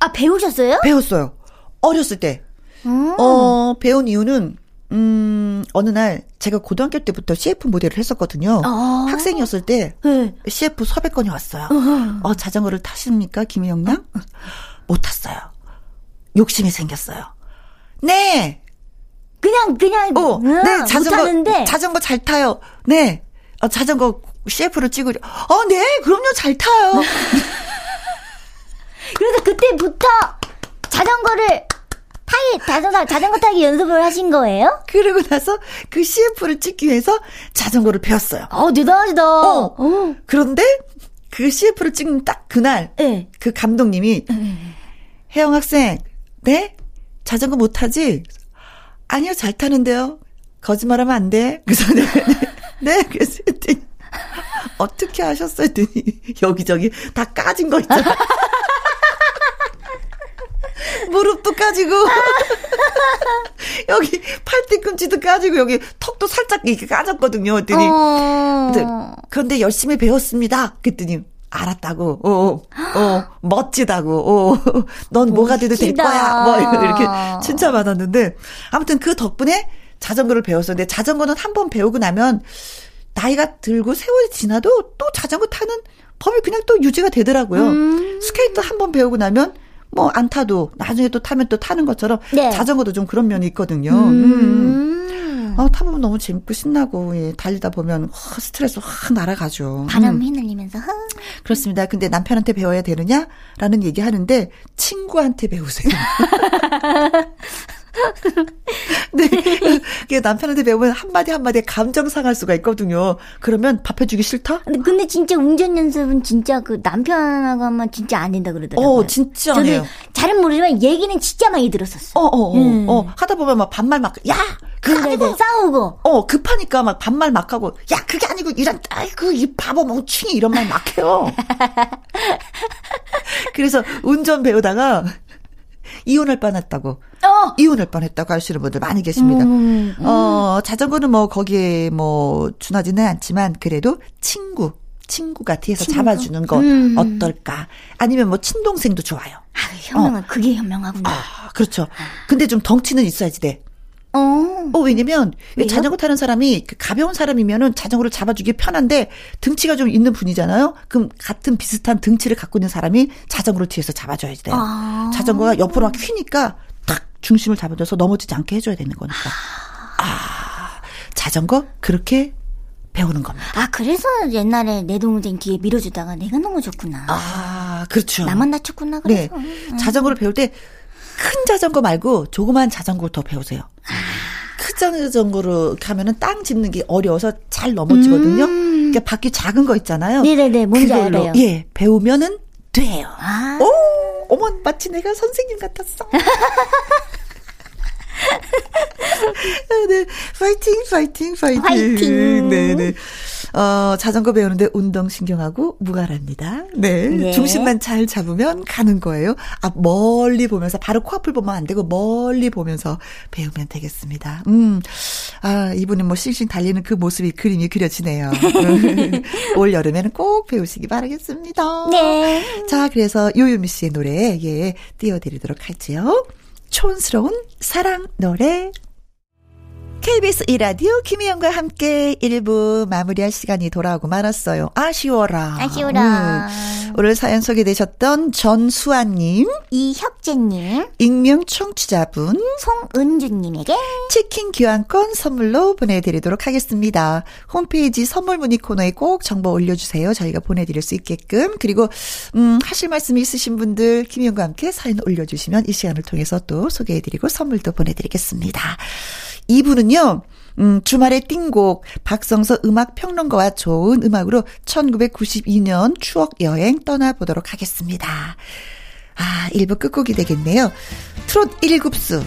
아 배우셨어요? 배웠어요. 어렸을 때. 음. 어, 배운 이유는 음, 어느 날 제가 고등학교 때부터 CF 모델을 했었거든요. 아. 학생이었을 때 네. CF 섭외건이 왔어요. 어, 자전거를 타십니까, 김희영 양? 못 탔어요. 욕심이 생겼어요. 네, 그냥 그냥 어, 음, 네, 자전거, 못하는데 자전거 잘 타요. 네, 어, 자전거 CF를 찍으려. 어, 네, 그럼요, 잘 타요. <laughs> 그래서 그때부터 자전거를 타기 자전거 자전거 타기 연습을 하신 거예요? 그러고 나서 그 CF를 찍기 위해서 자전거를 배웠어요. 어 대단하시다. 어. 어. 그런데 그 CF를 찍는 딱 그날 네. 그 감독님이 혜영 학생, 네? 자전거 못 타지? 아니요, 잘 타는데요. 거짓말하면 안 돼. 그래서 내가 <laughs> 네, 그래서 어떻게 하셨어요? 했더니 여기저기 다 까진 거 있잖아. <laughs> 무릎도 까지고 <laughs> 여기 팔 뒤꿈치도 까지고 여기 턱도 살짝 이렇게 까졌거든요. 했더니 어. 그런데 열심히 배웠습니다. 그랬더니 알았다고. 어, 어, 멋지다고. 어, 넌 뭐가 돼도 될. 거야. 뭐 이렇게 칭찬받았는데 아무튼 그 덕분에 자전거를 배웠었는데 자전거는 한 번 배우고 나면 나이가 들고 세월이 지나도 또 자전거 타는 법이 그냥 또 유지가 되더라고요. 음. 스케이트 한 번 배우고 나면 뭐 안 타도 나중에 또 타면 또 타는 것처럼 네. 자전거도 좀 그런 면이 있거든요. 음. 음. 아, 타보면 너무 재밌고 신나고, 예, 달리다 보면, 허, 스트레스 확 날아가죠. 바람 음, 휘날리면서 흥. 그렇습니다. 근데 남편한테 배워야 되느냐? 라는 얘기 하는데, 친구한테 배우세요. <laughs> <laughs> 네. 그게 남편한테 배우면 한마디 한마디에 감정 상할 수가 있거든요. 그러면 밥 해주기 싫다? 근데, 근데 진짜 운전 연습은 진짜 그 남편하고 하면 진짜 안 된다 그러더라고요. 어, 진짜 안 해요. 저는 잘은 모르지만 얘기는 진짜 많이 들었었어. 어, 어, 어, 음. 어. 하다 보면 막 반말 막, 야! 네네 아니고! 싸우고. 어, 급하니까 막 반말 막 하고, 야, 그게 아니고, 이런, 아이고, 이 바보 멍충이, 이런 말 막 해요. <laughs> 그래서 운전 배우다가, 이혼할 뻔 했다고. 어. 이혼할 뻔 했다고 하시는 분들 많이 계십니다. 음, 음. 어, 자전거는 뭐, 거기에 뭐, 준하지는 않지만, 그래도 친구, 친구가 뒤에서 친구? 잡아주는 거 음. 어떨까? 아니면 뭐, 친동생도 좋아요. 아, 현명한 그게 현명하구나. 아, 그렇죠. 근데 좀 덩치는 있어야지 돼. 어. 어, 왜냐면, 왜요? 자전거 타는 사람이 그 가벼운 사람이면은 자전거를 잡아주기 편한데 등치가 좀 있는 분이잖아요? 그럼 같은 비슷한 등치를 갖고 있는 사람이 자전거를 뒤에서 잡아줘야지 돼요. 아. 자전거가 옆으로 막 휘니까 탁 중심을 잡아줘서 넘어지지 않게 해줘야 되는 거니까. 아, 자전거 그렇게 배우는 겁니다. 아, 그래서 옛날에 내 동생 뒤에 밀어주다가 내가 넘어졌구나. 아, 그렇죠. 나만 다쳤구나, 네. 그래서. 음. 자전거를 배울 때 큰 자전거 말고 조그만 자전거를 더 배우세요. 큰 자전거로 가면은 땅 짚는 게 어려워서 잘 넘어지거든요. 음. 그러니까 바퀴 작은 거 있잖아요. 네네네, 뭔지 그걸로, 알아요. 예, 배우면은 돼요. 아. 오, 어머, 마치 내가 선생님 같았어. <laughs> 네, 파이팅, 파이팅, 파이팅. 파이팅. 네네. 어, 자전거 배우는데 운동 신경하고 무관합니다. 네. 네. 중심만 잘 잡으면 가는 거예요. 아, 멀리 보면서, 바로 코앞을 보면 안 되고, 멀리 보면서 배우면 되겠습니다. 음. 아, 이분은 뭐 싱싱 달리는 그 모습이 그림이 그려지네요. <laughs> 올 여름에는 꼭 배우시기 바라겠습니다. 네. 자, 그래서 요요미 씨의 노래, 예, 띄워 드리도록 할지요. 촌스러운 사랑 노래. KBS 이라디오 김희영과 함께 1부 마무리할 시간이 돌아오고 말았어요. 아쉬워라. 아쉬워라. 음. 오늘 사연 소개되셨던 전수아님, 이혁재님, 익명 청취자분, 송은주님에게 치킨 교환권 선물로 보내드리도록 하겠습니다. 홈페이지 선물 문의 코너에 꼭 정보 올려주세요. 저희가 보내드릴 수 있게끔. 그리고, 음, 하실 말씀이 있으신 분들, 김희영과 함께 사연 올려주시면 이 시간을 통해서 또 소개해드리고 선물도 보내드리겠습니다. 이분은요, 음, 주말의 띵곡, 박성서 음악 평론가와 좋은 음악으로 1992년 추억 여행 떠나보도록 하겠습니다. 아, 1부 끝곡이 되겠네요. 트롯 1급수,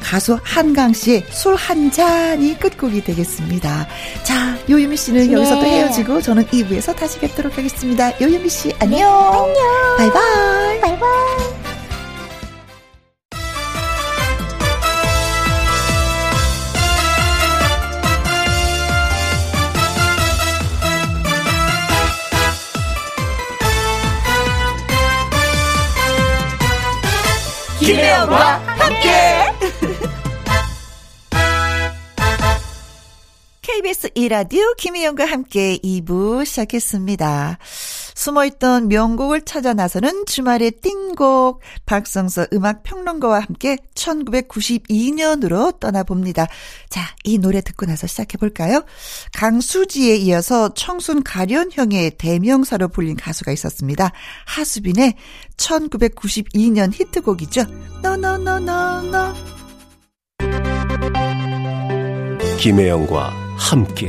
가수 한강 씨의 술 한 잔이 끝곡이 되겠습니다. 자, 요유미 씨는 네. 여기서 또 헤어지고 저는 2부에서 다시 뵙도록 하겠습니다. 요유미 씨 안녕. 안녕. 바이바이. 바이바이. 김혜영과 함께. <laughs> KBS 이라디오 김혜영과 함께 2부 시작했습니다. 숨어있던 명곡을 찾아 나서는 주말의 띵곡 박성서 음악 평론가와 함께 1992년으로 떠나봅니다. 자, 이 노래 듣고 나서 시작해 볼까요? 강수지에 이어서 청순 가련형의 대명사로 불린 가수가 있었습니다. 하수빈의 1992년 히트곡이죠. 너너너너너 김혜영과 함께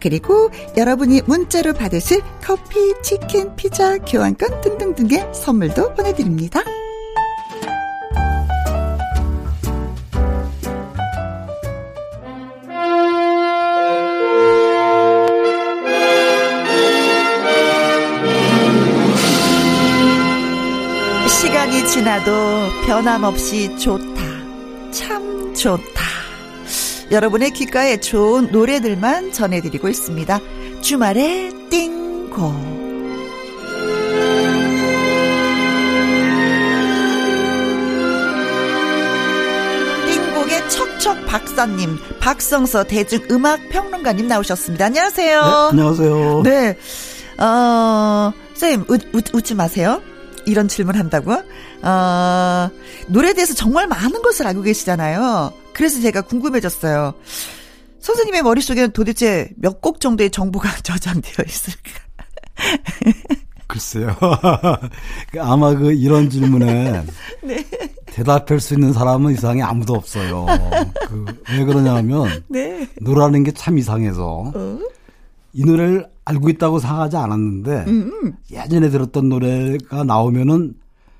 그리고 여러분이 문자로 받으실 커피, 치킨, 피자, 교환권 등등등의 선물도 보내드립니다. 지나도 변함없이 좋다. 참 좋다. 여러분의 귓가에 좋은 노래들만 전해드리고 있습니다. 주말에 띵고. 띵곡의 척척 박사님, 박성서 대중음악 평론가님 나오셨습니다. 안녕하세요. 네, 안녕하세요. 네. 어, 쌤, 웃, 웃, 웃지 마세요. 이런 질문 한다고? 어, 노래에 대해서 정말 많은 것을 알고 계시잖아요. 그래서 제가 궁금해졌어요. 선생님의 머릿속에는 도대체 몇 곡 정도의 정보가 <laughs> 저장되어 있을까? <laughs> 글쎄요. <laughs> 아마 그 이런 질문에 네. 대답할 수 있는 사람은 이상에 아무도 없어요. 그 왜 그러냐면 네. 노래하는 게 참 이상해서 어? 이 노래를 알고 있다고 생각하지 않았는데 음, 예전에 들었던 노래가 나오면은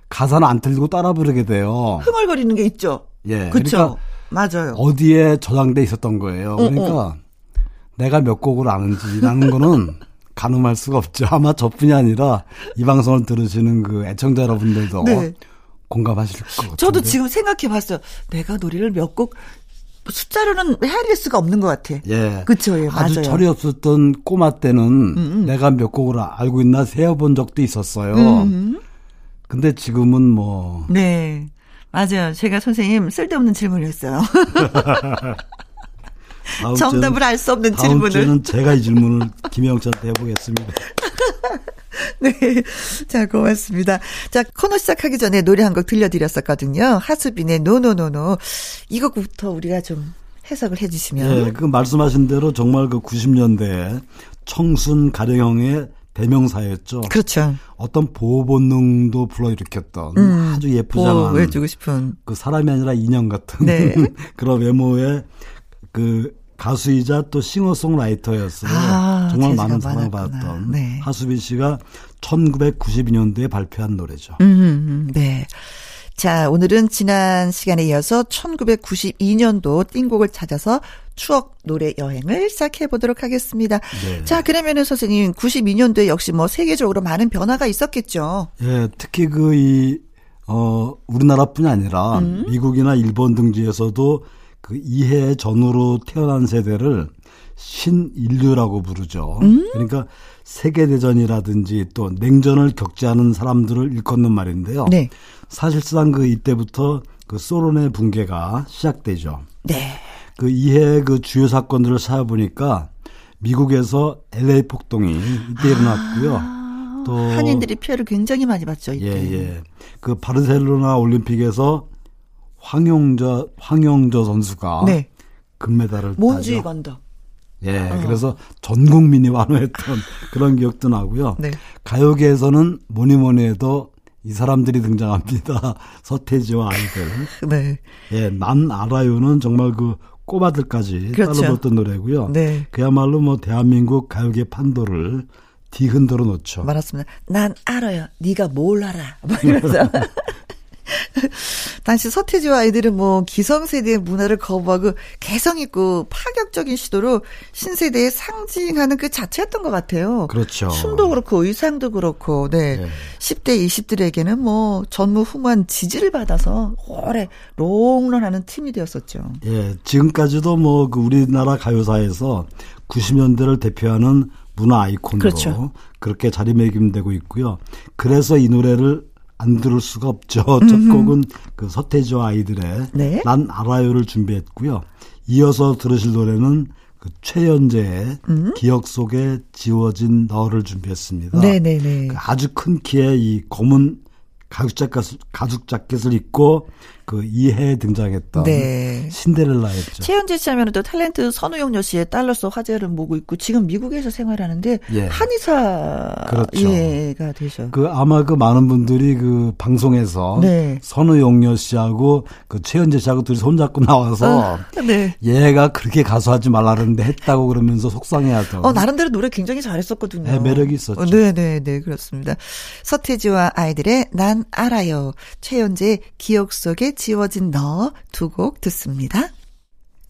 가사는 안 틀리고 따라 부르게 돼요. 흥얼거리는 게 있죠. 예. 그쵸. 맞아요. 어디에 저장돼 있었던 거예요. 그러니까 내가 몇 곡을 아는지라는 거는 <laughs> 가늠할 수가 없죠. 아마 저뿐이 아니라 이 방송을 들으시는 그 애청자 여러분들도 네. 공감하실 것 같아요. 저도 지금 생각해 봤어요. 내가 노래를 몇 곡, 숫자로는 헤아릴 수가 없는 것 같아. 예. 그쵸, 예, 아주 맞아요. 철이 없었던 꼬마 때는 음. 내가 몇 곡을 알고 있나 세어본 적도 있었어요. 음. 근데 지금은 뭐 네. 맞아요. 제가 선생님 쓸데없는 질문을 했어요. <laughs> 다음 정답을 알 수 없는 다음 질문을. 주에는 제가 이 질문을 김영철한테 해보겠습니다. <laughs> 네. 자, 고맙습니다. 자, 코너 시작하기 전에 노래 한 곡 들려드렸었거든요. 하수빈의 No No No No. 이 곡부터 우리가 좀 해석을 해주시면. 예, 그 말씀하신 대로 정말 그 90년대에 청순 가령형의 대명사였죠. 그렇죠. 어떤 보호 본능도 불러일으켰던 아주 예쁘장한 보호해주고 싶은. 그 사람이 아니라 인형 같은 네. <laughs> 그런 외모의 그 가수이자 또 싱어송라이터였어요. 아, 정말 많은. 사랑을 받았던 네. 하수빈 씨가 1992년도에 발표한 노래죠. 음, 네. 자, 오늘은 지난 시간에 이어서 1992년도 띵곡을 찾아서 추억 노래 여행을 시작해 보도록 하겠습니다. 네. 자, 그러면은 선생님, 92년도에 역시 뭐 세계적으로 많은 변화가 있었겠죠. 예, 특히 그 이 어, 우리나라뿐이 아니라 음. 미국이나 일본 등지에서도 그 이해 전후로 태어난 세대를 신인류라고 부르죠. 음. 그러니까 세계대전이라든지 또 냉전을 겪지 않은 사람들을 일컫는 말인데요. 네. 사실상 그 이때부터 그 소련의 붕괴가 시작되죠. 네. 그 이해 그 주요 사건들을 찾아보니까 미국에서 LA 폭동이 이때 일어났고요. 또 아, 한인들이 피해를 굉장히 많이 봤죠, 예, 이때. 예. 그 바르셀로나 올림픽에서 황용저 황용저 선수가 네. 금메달을 따죠. 건더. 예. 그래서 전 국민이 <laughs> 환호했던 그런 기억도 나고요. 네. 가요계에서는 뭐니 뭐니 해도 이 사람들이 등장합니다. <laughs> 서태지와 아이들. <laughs> 네. 예, 난 알아요는 정말 그 꼬마들까지 그렇죠. 따라 불렀던 노래고요. 네. 그야말로 뭐 대한민국 가요계 판도를 뒤흔들어 놓죠. 말았습니다. 난 알아요. 네가 뭘 알아. 막 이러면서. <laughs> <laughs> 당시 서태지와 아이들은 뭐 기성세대의 문화를 거부하고 개성 있고 파격적인 시도로 신세대의 상징하는 그 자체였던 것 같아요. 그렇죠. 춤도 그렇고 의상도 그렇고, 네. 네. 10대, 20대에게는 뭐 전무후무한 지지를 받아서 오래 롱런하는 팀이 되었었죠. 예, 지금까지도 뭐 그 우리나라 가요사에서 90년대를 대표하는 문화 아이콘으로 그렇죠. 그렇게 자리매김되고 있고요. 그래서 이 노래를 안 들을 수가 없죠. <laughs> 첫 곡은 그 서태지와 아이들의 네. 난 알아요를 준비했고요. 이어서 들으실 노래는 그 최연재의 기억 속에 지워진 너를 준비했습니다. 음. 네네네. 그 아주 큰 키의 이 검은 가죽 자켓, 가죽 자켓을 입고 그 이해에 등장했던 네. 신데렐라였죠. 최현재 씨 하면 또 탤런트 선우용녀 씨의 딸로서 화제를 모으고 있고 지금 미국에서 생활하는데 예. 한의사 그렇죠. 예가 되셔. 그 아마 그 많은 분들이 그 방송에서 네. 선우용녀 씨하고 그 최현재 씨하고 둘이 손잡고 나와서 네. 얘가 그렇게 가수하지 말라는데 했다고 그러면서 속상해하던. 어 나름대로 노래 굉장히 잘했었거든요. 네, 매력이 있었죠. 네네네 그렇습니다. 서태지와 아이들의 난 알아요. 최현재의 기억 속에 지워진 너 두 곡 듣습니다.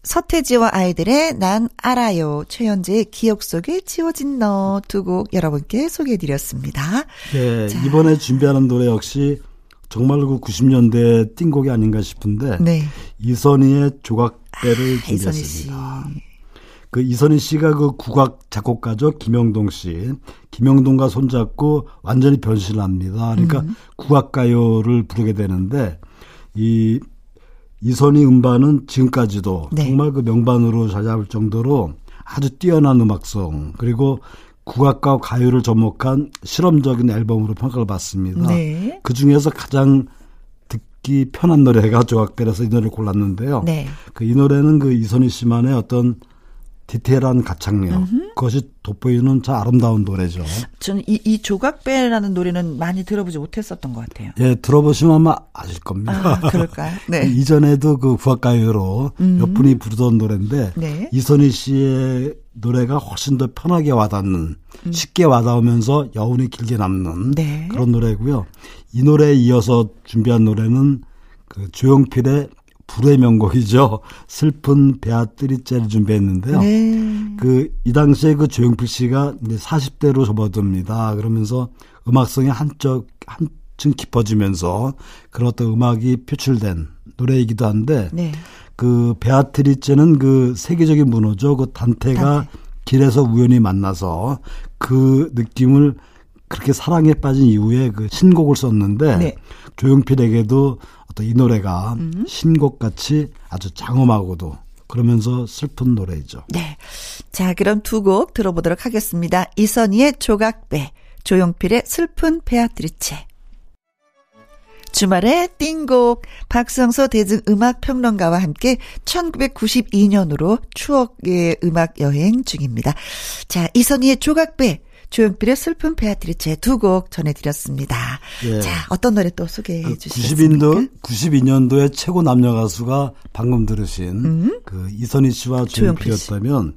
서태지와 아이들의 난 알아요. 최현재의 기억 속에 지워진 너 두 곡 여러분께 소개해드렸습니다. 네, 자. 이번에 준비하는 노래 역시 정말 그 90년대 띵곡이 아닌가 싶은데 네. 이선희의 조각배를 이선희 씨. 준비했습니다. 그 이선희 씨가 그 국악 작곡가죠 김영동 씨, 김영동과 손잡고 완전히 변신을 합니다. 그러니까 음. 국악 가요를 부르게 되는데 이 이선희 음반은 지금까지도 네. 정말 그 명반으로 자리 잡을 정도로 아주 뛰어난 음악성 그리고 국악과 가요를 접목한 실험적인 앨범으로 평가를 받습니다. 네. 그 중에서 가장 듣기 편한 노래가 조각배라서 이 노래를 골랐는데요. 네. 그이 노래는 그 이선희 씨만의 어떤 디테일한 가창력 그것이 돋보이는 참 아름다운 노래죠. 저는 이, 이 조각배라는 노래는 많이 들어보지 못했었던 것 같아요. 예, 들어보시면 아마 아실 겁니다. 아, 그럴까요? <laughs> 네. 이전에도 그 국악가요로 몇 분이 부르던 노래인데 네. 이선희 씨의 노래가 훨씬 더 편하게 와닿는 쉽게 와닿으면서 여운이 길게 남는 음. 네. 그런 노래고요. 이 노래에 이어서 준비한 노래는 그 조용필의 불의 명곡이죠. 슬픈 베아트리째를 준비했는데요. 네. 그이 당시에 그 조용필 씨가 이제 40대로 접어듭니다. 그러면서 음악성이 한쪽 한층 깊어지면서 그런 어떤 음악이 표출된 노래이기도 한데 네. 그 베아트리체는 그 세계적인 문호죠. 그 단테가 단테. 길에서 우연히 만나서 그 느낌을 그렇게 사랑에 빠진 이후에 그 신곡을 썼는데 네. 조용필에게도 어떤 이 노래가 신곡 같이 아주 장엄하고도 그러면서 슬픈 노래죠. 네. 자, 그럼 두 곡 들어보도록 하겠습니다. 이선희의 조각배, 조용필의 슬픈 베아트리체. 주말에 띵곡 박성서 대중 음악 평론가와 함께 1992년으로 추억의 음악 여행 중입니다. 자, 이선희의 조각배 조용필의 슬픈 베아트리체 두 곡 전해드렸습니다. 예. 자, 어떤 노래 또 소개해 그 주시겠습니까? 92년도, 92년도에 최고 남녀 가수가 방금 들으신 음? 그 이선희 씨와 조용필이었다면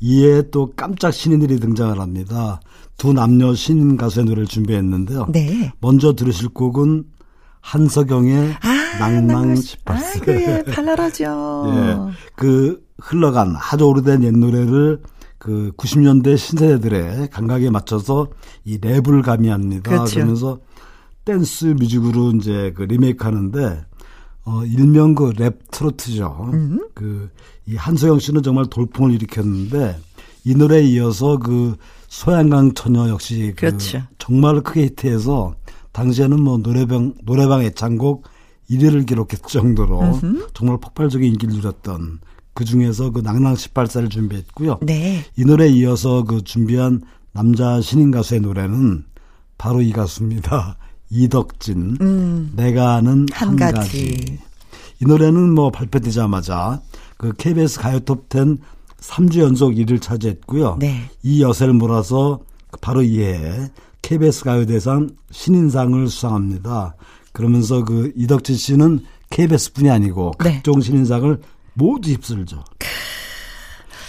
이에 또 깜짝 신인들이 등장을 합니다. 두 남녀 신인 가수의 노래를 준비했는데요. 네. 먼저 들으실 곡은 한서경의 아, 낭랑 18세. 아, 예, 발랄하죠. <laughs> 예. 그 흘러간 아주 오래된 옛 노래를 그 90년대 신세대들의 감각에 맞춰서 이 랩을 가미합니다. 그렇죠. 그러면서 댄스 뮤직으로 이제 그 리메이크 하는데 어 일명 그 랩 트로트죠. 음. 그이 한서경 씨는 정말 돌풍을 일으켰는데 이 노래에 이어서 그 소양강 처녀 역시 그 그렇죠. 정말 크게 히트해서 당시에는 뭐 노래방 노래방 애창곡 1위를 기록했을 정도로 음흠. 정말 폭발적인 인기를 누렸던 그 중에서 그 낭낭 18살을 준비했고요. 네. 이 노래에 이어서 그 준비한 남자 신인 가수의 노래는 바로 이 가수입니다. <laughs> 이덕진. 음. 내가 아는 한, 한 가지. 가지. 이 노래는 뭐 발표되자마자 그 KBS 가요톱 10 3주 연속 1위를 차지했고요. 네. 이 여세를 몰아서 바로 이해 KBS 가요대상 신인상을 수상합니다. 그러면서 그 이덕진 씨는 KBS뿐이 아니고 네. 각종 신인상을 모두 휩쓸죠.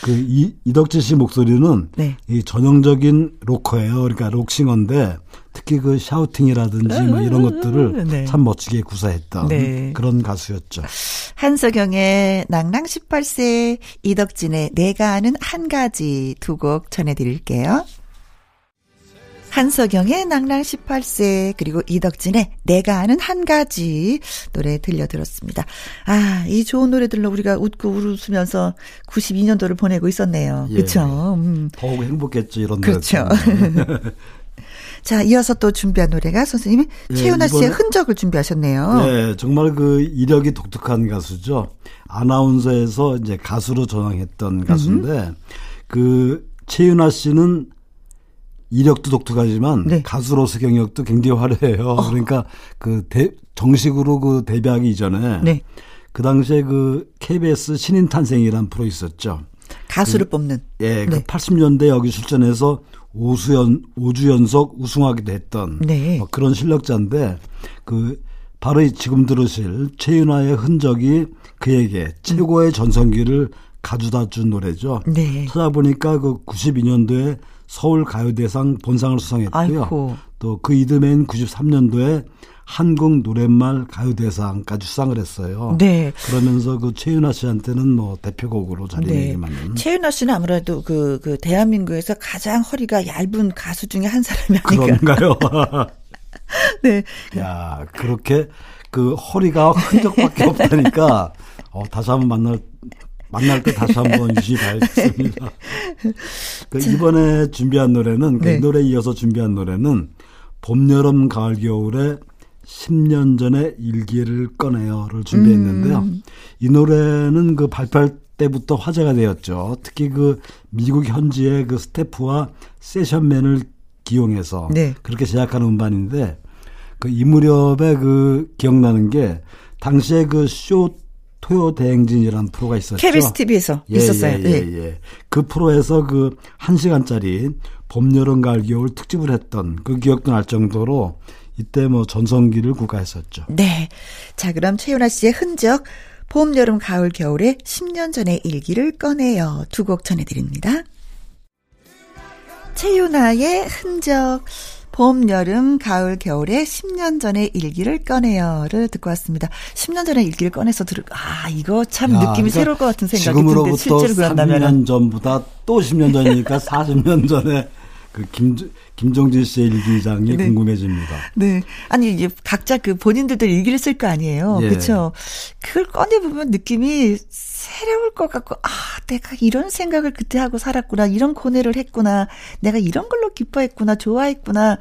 그 이, 이덕진 씨 목소리는 네. 이 전형적인 로커예요. 그러니까 록싱어인데 특히 그 샤우팅이라든지 뭐 이런 것들을 네. 참 멋지게 구사했던 네. 그런 가수였죠. 한석영의 낭낭 18세 이덕진의 내가 아는 한 가지 두 곡 전해드릴게요. 한석영의 낭랑 18세 그리고 이덕진의 내가 아는 한 가지 노래 들려들었습니다. 아, 이 좋은 노래들로 우리가 웃고 웃으면서 92년도를 보내고 있었네요. 예. 그렇죠. 음. 더욱 행복했죠 이런 그렇죠. <laughs> 자, 이어서 또 준비한 노래가 선생님이 예, 최윤아 씨의 흔적을 준비하셨네요. 네, 정말 그 이력이 독특한 가수죠. 아나운서에서 이제 가수로 전향했던 가수인데 음. 그 최윤아 씨는 이력도 독특하지만 네. 가수로서 경력도 굉장히 화려해요. 어. 그러니까 그 대, 정식으로 그 데뷔하기 이전에 네. 그 당시에 그 KBS 신인 탄생이라는 프로 있었죠. 가수를 그, 뽑는. 예, 그 네. 그 80년대 여기 출전해서 5수 5주 연속 우승하기도 했던 네. 뭐 그런 실력자인데 그 바로 지금 들으실 최윤아의 흔적이 그에게 최고의 전성기를 가져다 준 노래죠. 네. 찾아보니까 그 92년도에 서울 가요대상 본상을 수상했고요. 또 그 이듬해인 93년도에 한국 노랫말 가요대상까지 수상을 했어요. 네. 그러면서 그 최윤아 씨한테는 뭐 대표곡으로 자리매김하는. 네. 최윤아 씨는 아무래도 그, 그 대한민국에서 가장 허리가 얇은 가수 중에 한 사람이 아닐까. 그런가요? <laughs> 네. 야 그렇게 그 허리가 흔적밖에 없다니까 <laughs> 어, 다시 한번 만날 만날 때 다시 한번 <laughs> 유시 봐야겠습니다. 그 이번에 준비한 노래는 그 네. 그 노래에 이어서 준비한 노래는 봄, 여름, 가을, 겨울에 10년 전에 일기를 꺼내요를 준비했는데요. 음. 이 노래는 그 발표할 때부터 화제가 되었죠. 특히 그 미국 현지의 그 스태프와 세션맨을 기용해서 네. 그렇게 제작한 음반인데 그 이 무렵에 그 기억나는 게 당시에 그쇼 토요 대행진이라는 프로가 있었죠. KBS TV에서 예, 있었어요. 예, 예, 예, 예. 그 프로에서 그 1시간짜리 봄, 여름, 가을, 겨울 특집을 했던 그 기억도 날 정도로 이때 뭐 전성기를 구가했었죠. 네. 자, 그럼 최윤아 씨의 흔적 봄, 여름, 가을, 겨울에 10년 전의 일기를 꺼내요. 두 곡 전해드립니다. 최윤아의 흔적 봄, 여름, 가을, 겨울에 10년 전의 일기를 꺼내요를 듣고 왔습니다. 10년 전의 일기를 꺼내서 들을 아 이거 참 야, 느낌이 새로울 것 같은 생각이 드는데 실제로 그런다면 3년 전보다 또 10년 전이니까 <laughs> 40년 전에 그 김, 김정진 씨의 일기장이 네. 궁금해집니다. 네. 아니, 이제 각자 그 본인들도 일기를 쓸 거 아니에요. 예. 그렇죠. 그걸 꺼내보면 느낌이 새로울 것 같고, 아, 내가 이런 생각을 그때 하고 살았구나. 이런 고뇌를 했구나. 내가 이런 걸로 기뻐했구나. 좋아했구나.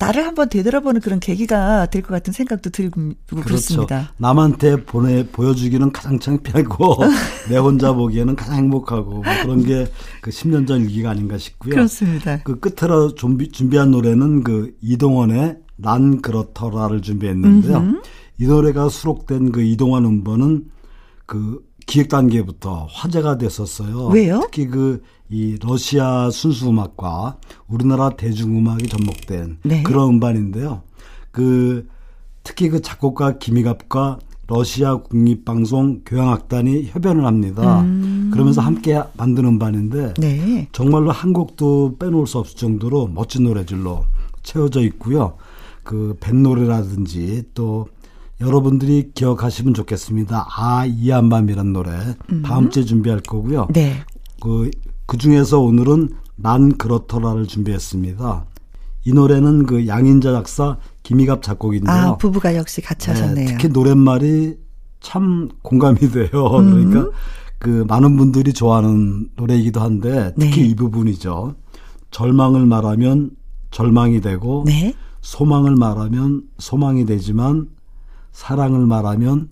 나를 한번 되돌아보는 그런 계기가 될 것 같은 생각도 들고 그렇죠. 그렇습니다. 남한테 보내 보여주기는 가장 창피하고 <laughs> 내 혼자 보기에는 가장 행복하고 뭐 그런 게 그 10년 전 일기가 아닌가 싶고요. 그렇습니다. 그 끝으로 준비, 준비한 노래는 그 이동원의 난 그렇더라를 준비했는데요. 음흠. 이 노래가 수록된 그 이동환 음반은 그 기획 단계부터 화제가 됐었어요. 왜요? 특히 그 이 러시아 순수 음악과 우리나라 대중 음악이 접목된 네. 그런 음반인데요. 그 특히 그 작곡가 김희갑과 러시아 국립방송 교향악단이 협연을 합니다. 음. 그러면서 함께 만든 음반인데 네. 정말로 한 곡도 빼놓을 수 없을 정도로 멋진 노래들로 채워져 있고요. 그 뱃노래라든지 또 여러분들이 기억하시면 좋겠습니다. 아, 이 한밤이라는 노래. 음. 다음 주에 준비할 거고요. 네. 그, 그 중에서 오늘은 난 그렇더라를 준비했습니다. 이 노래는 그 양인자 작사 김희갑 작곡인데요. 아, 부부가 역시 같이 네, 하셨네요. 특히 노랫말이 참 공감이 <laughs> 돼요. 음. 그러니까 그 많은 분들이 좋아하는 노래이기도 한데 특히 네. 이 부분이죠. 절망을 말하면 절망이 되고 네. 소망을 말하면 소망이 되지만 사랑을 말하면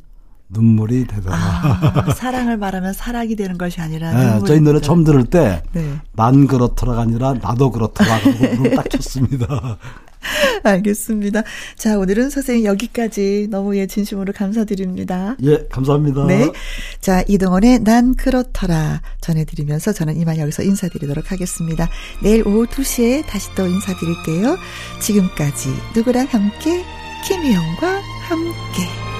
눈물이 되더라. 아, 사랑을 말하면 사랑이 되는 것이 아니라 네, 저희 노래 처음 들을 때난 네. 그렇더라가 아니라 나도 그렇더라 <laughs> 딱 쳤습니다. 알겠습니다. 자, 오늘은 선생님 여기까지 너무 예, 진심으로 감사드립니다. 예, 감사합니다. 네. 자, 이동원의 난 그렇더라 전해 드리면서 저는 이만 여기서 인사드리도록 하겠습니다. 내일 오후 2시에 다시 또 인사드릴게요. 지금까지 누구랑 함께 김희영과 함께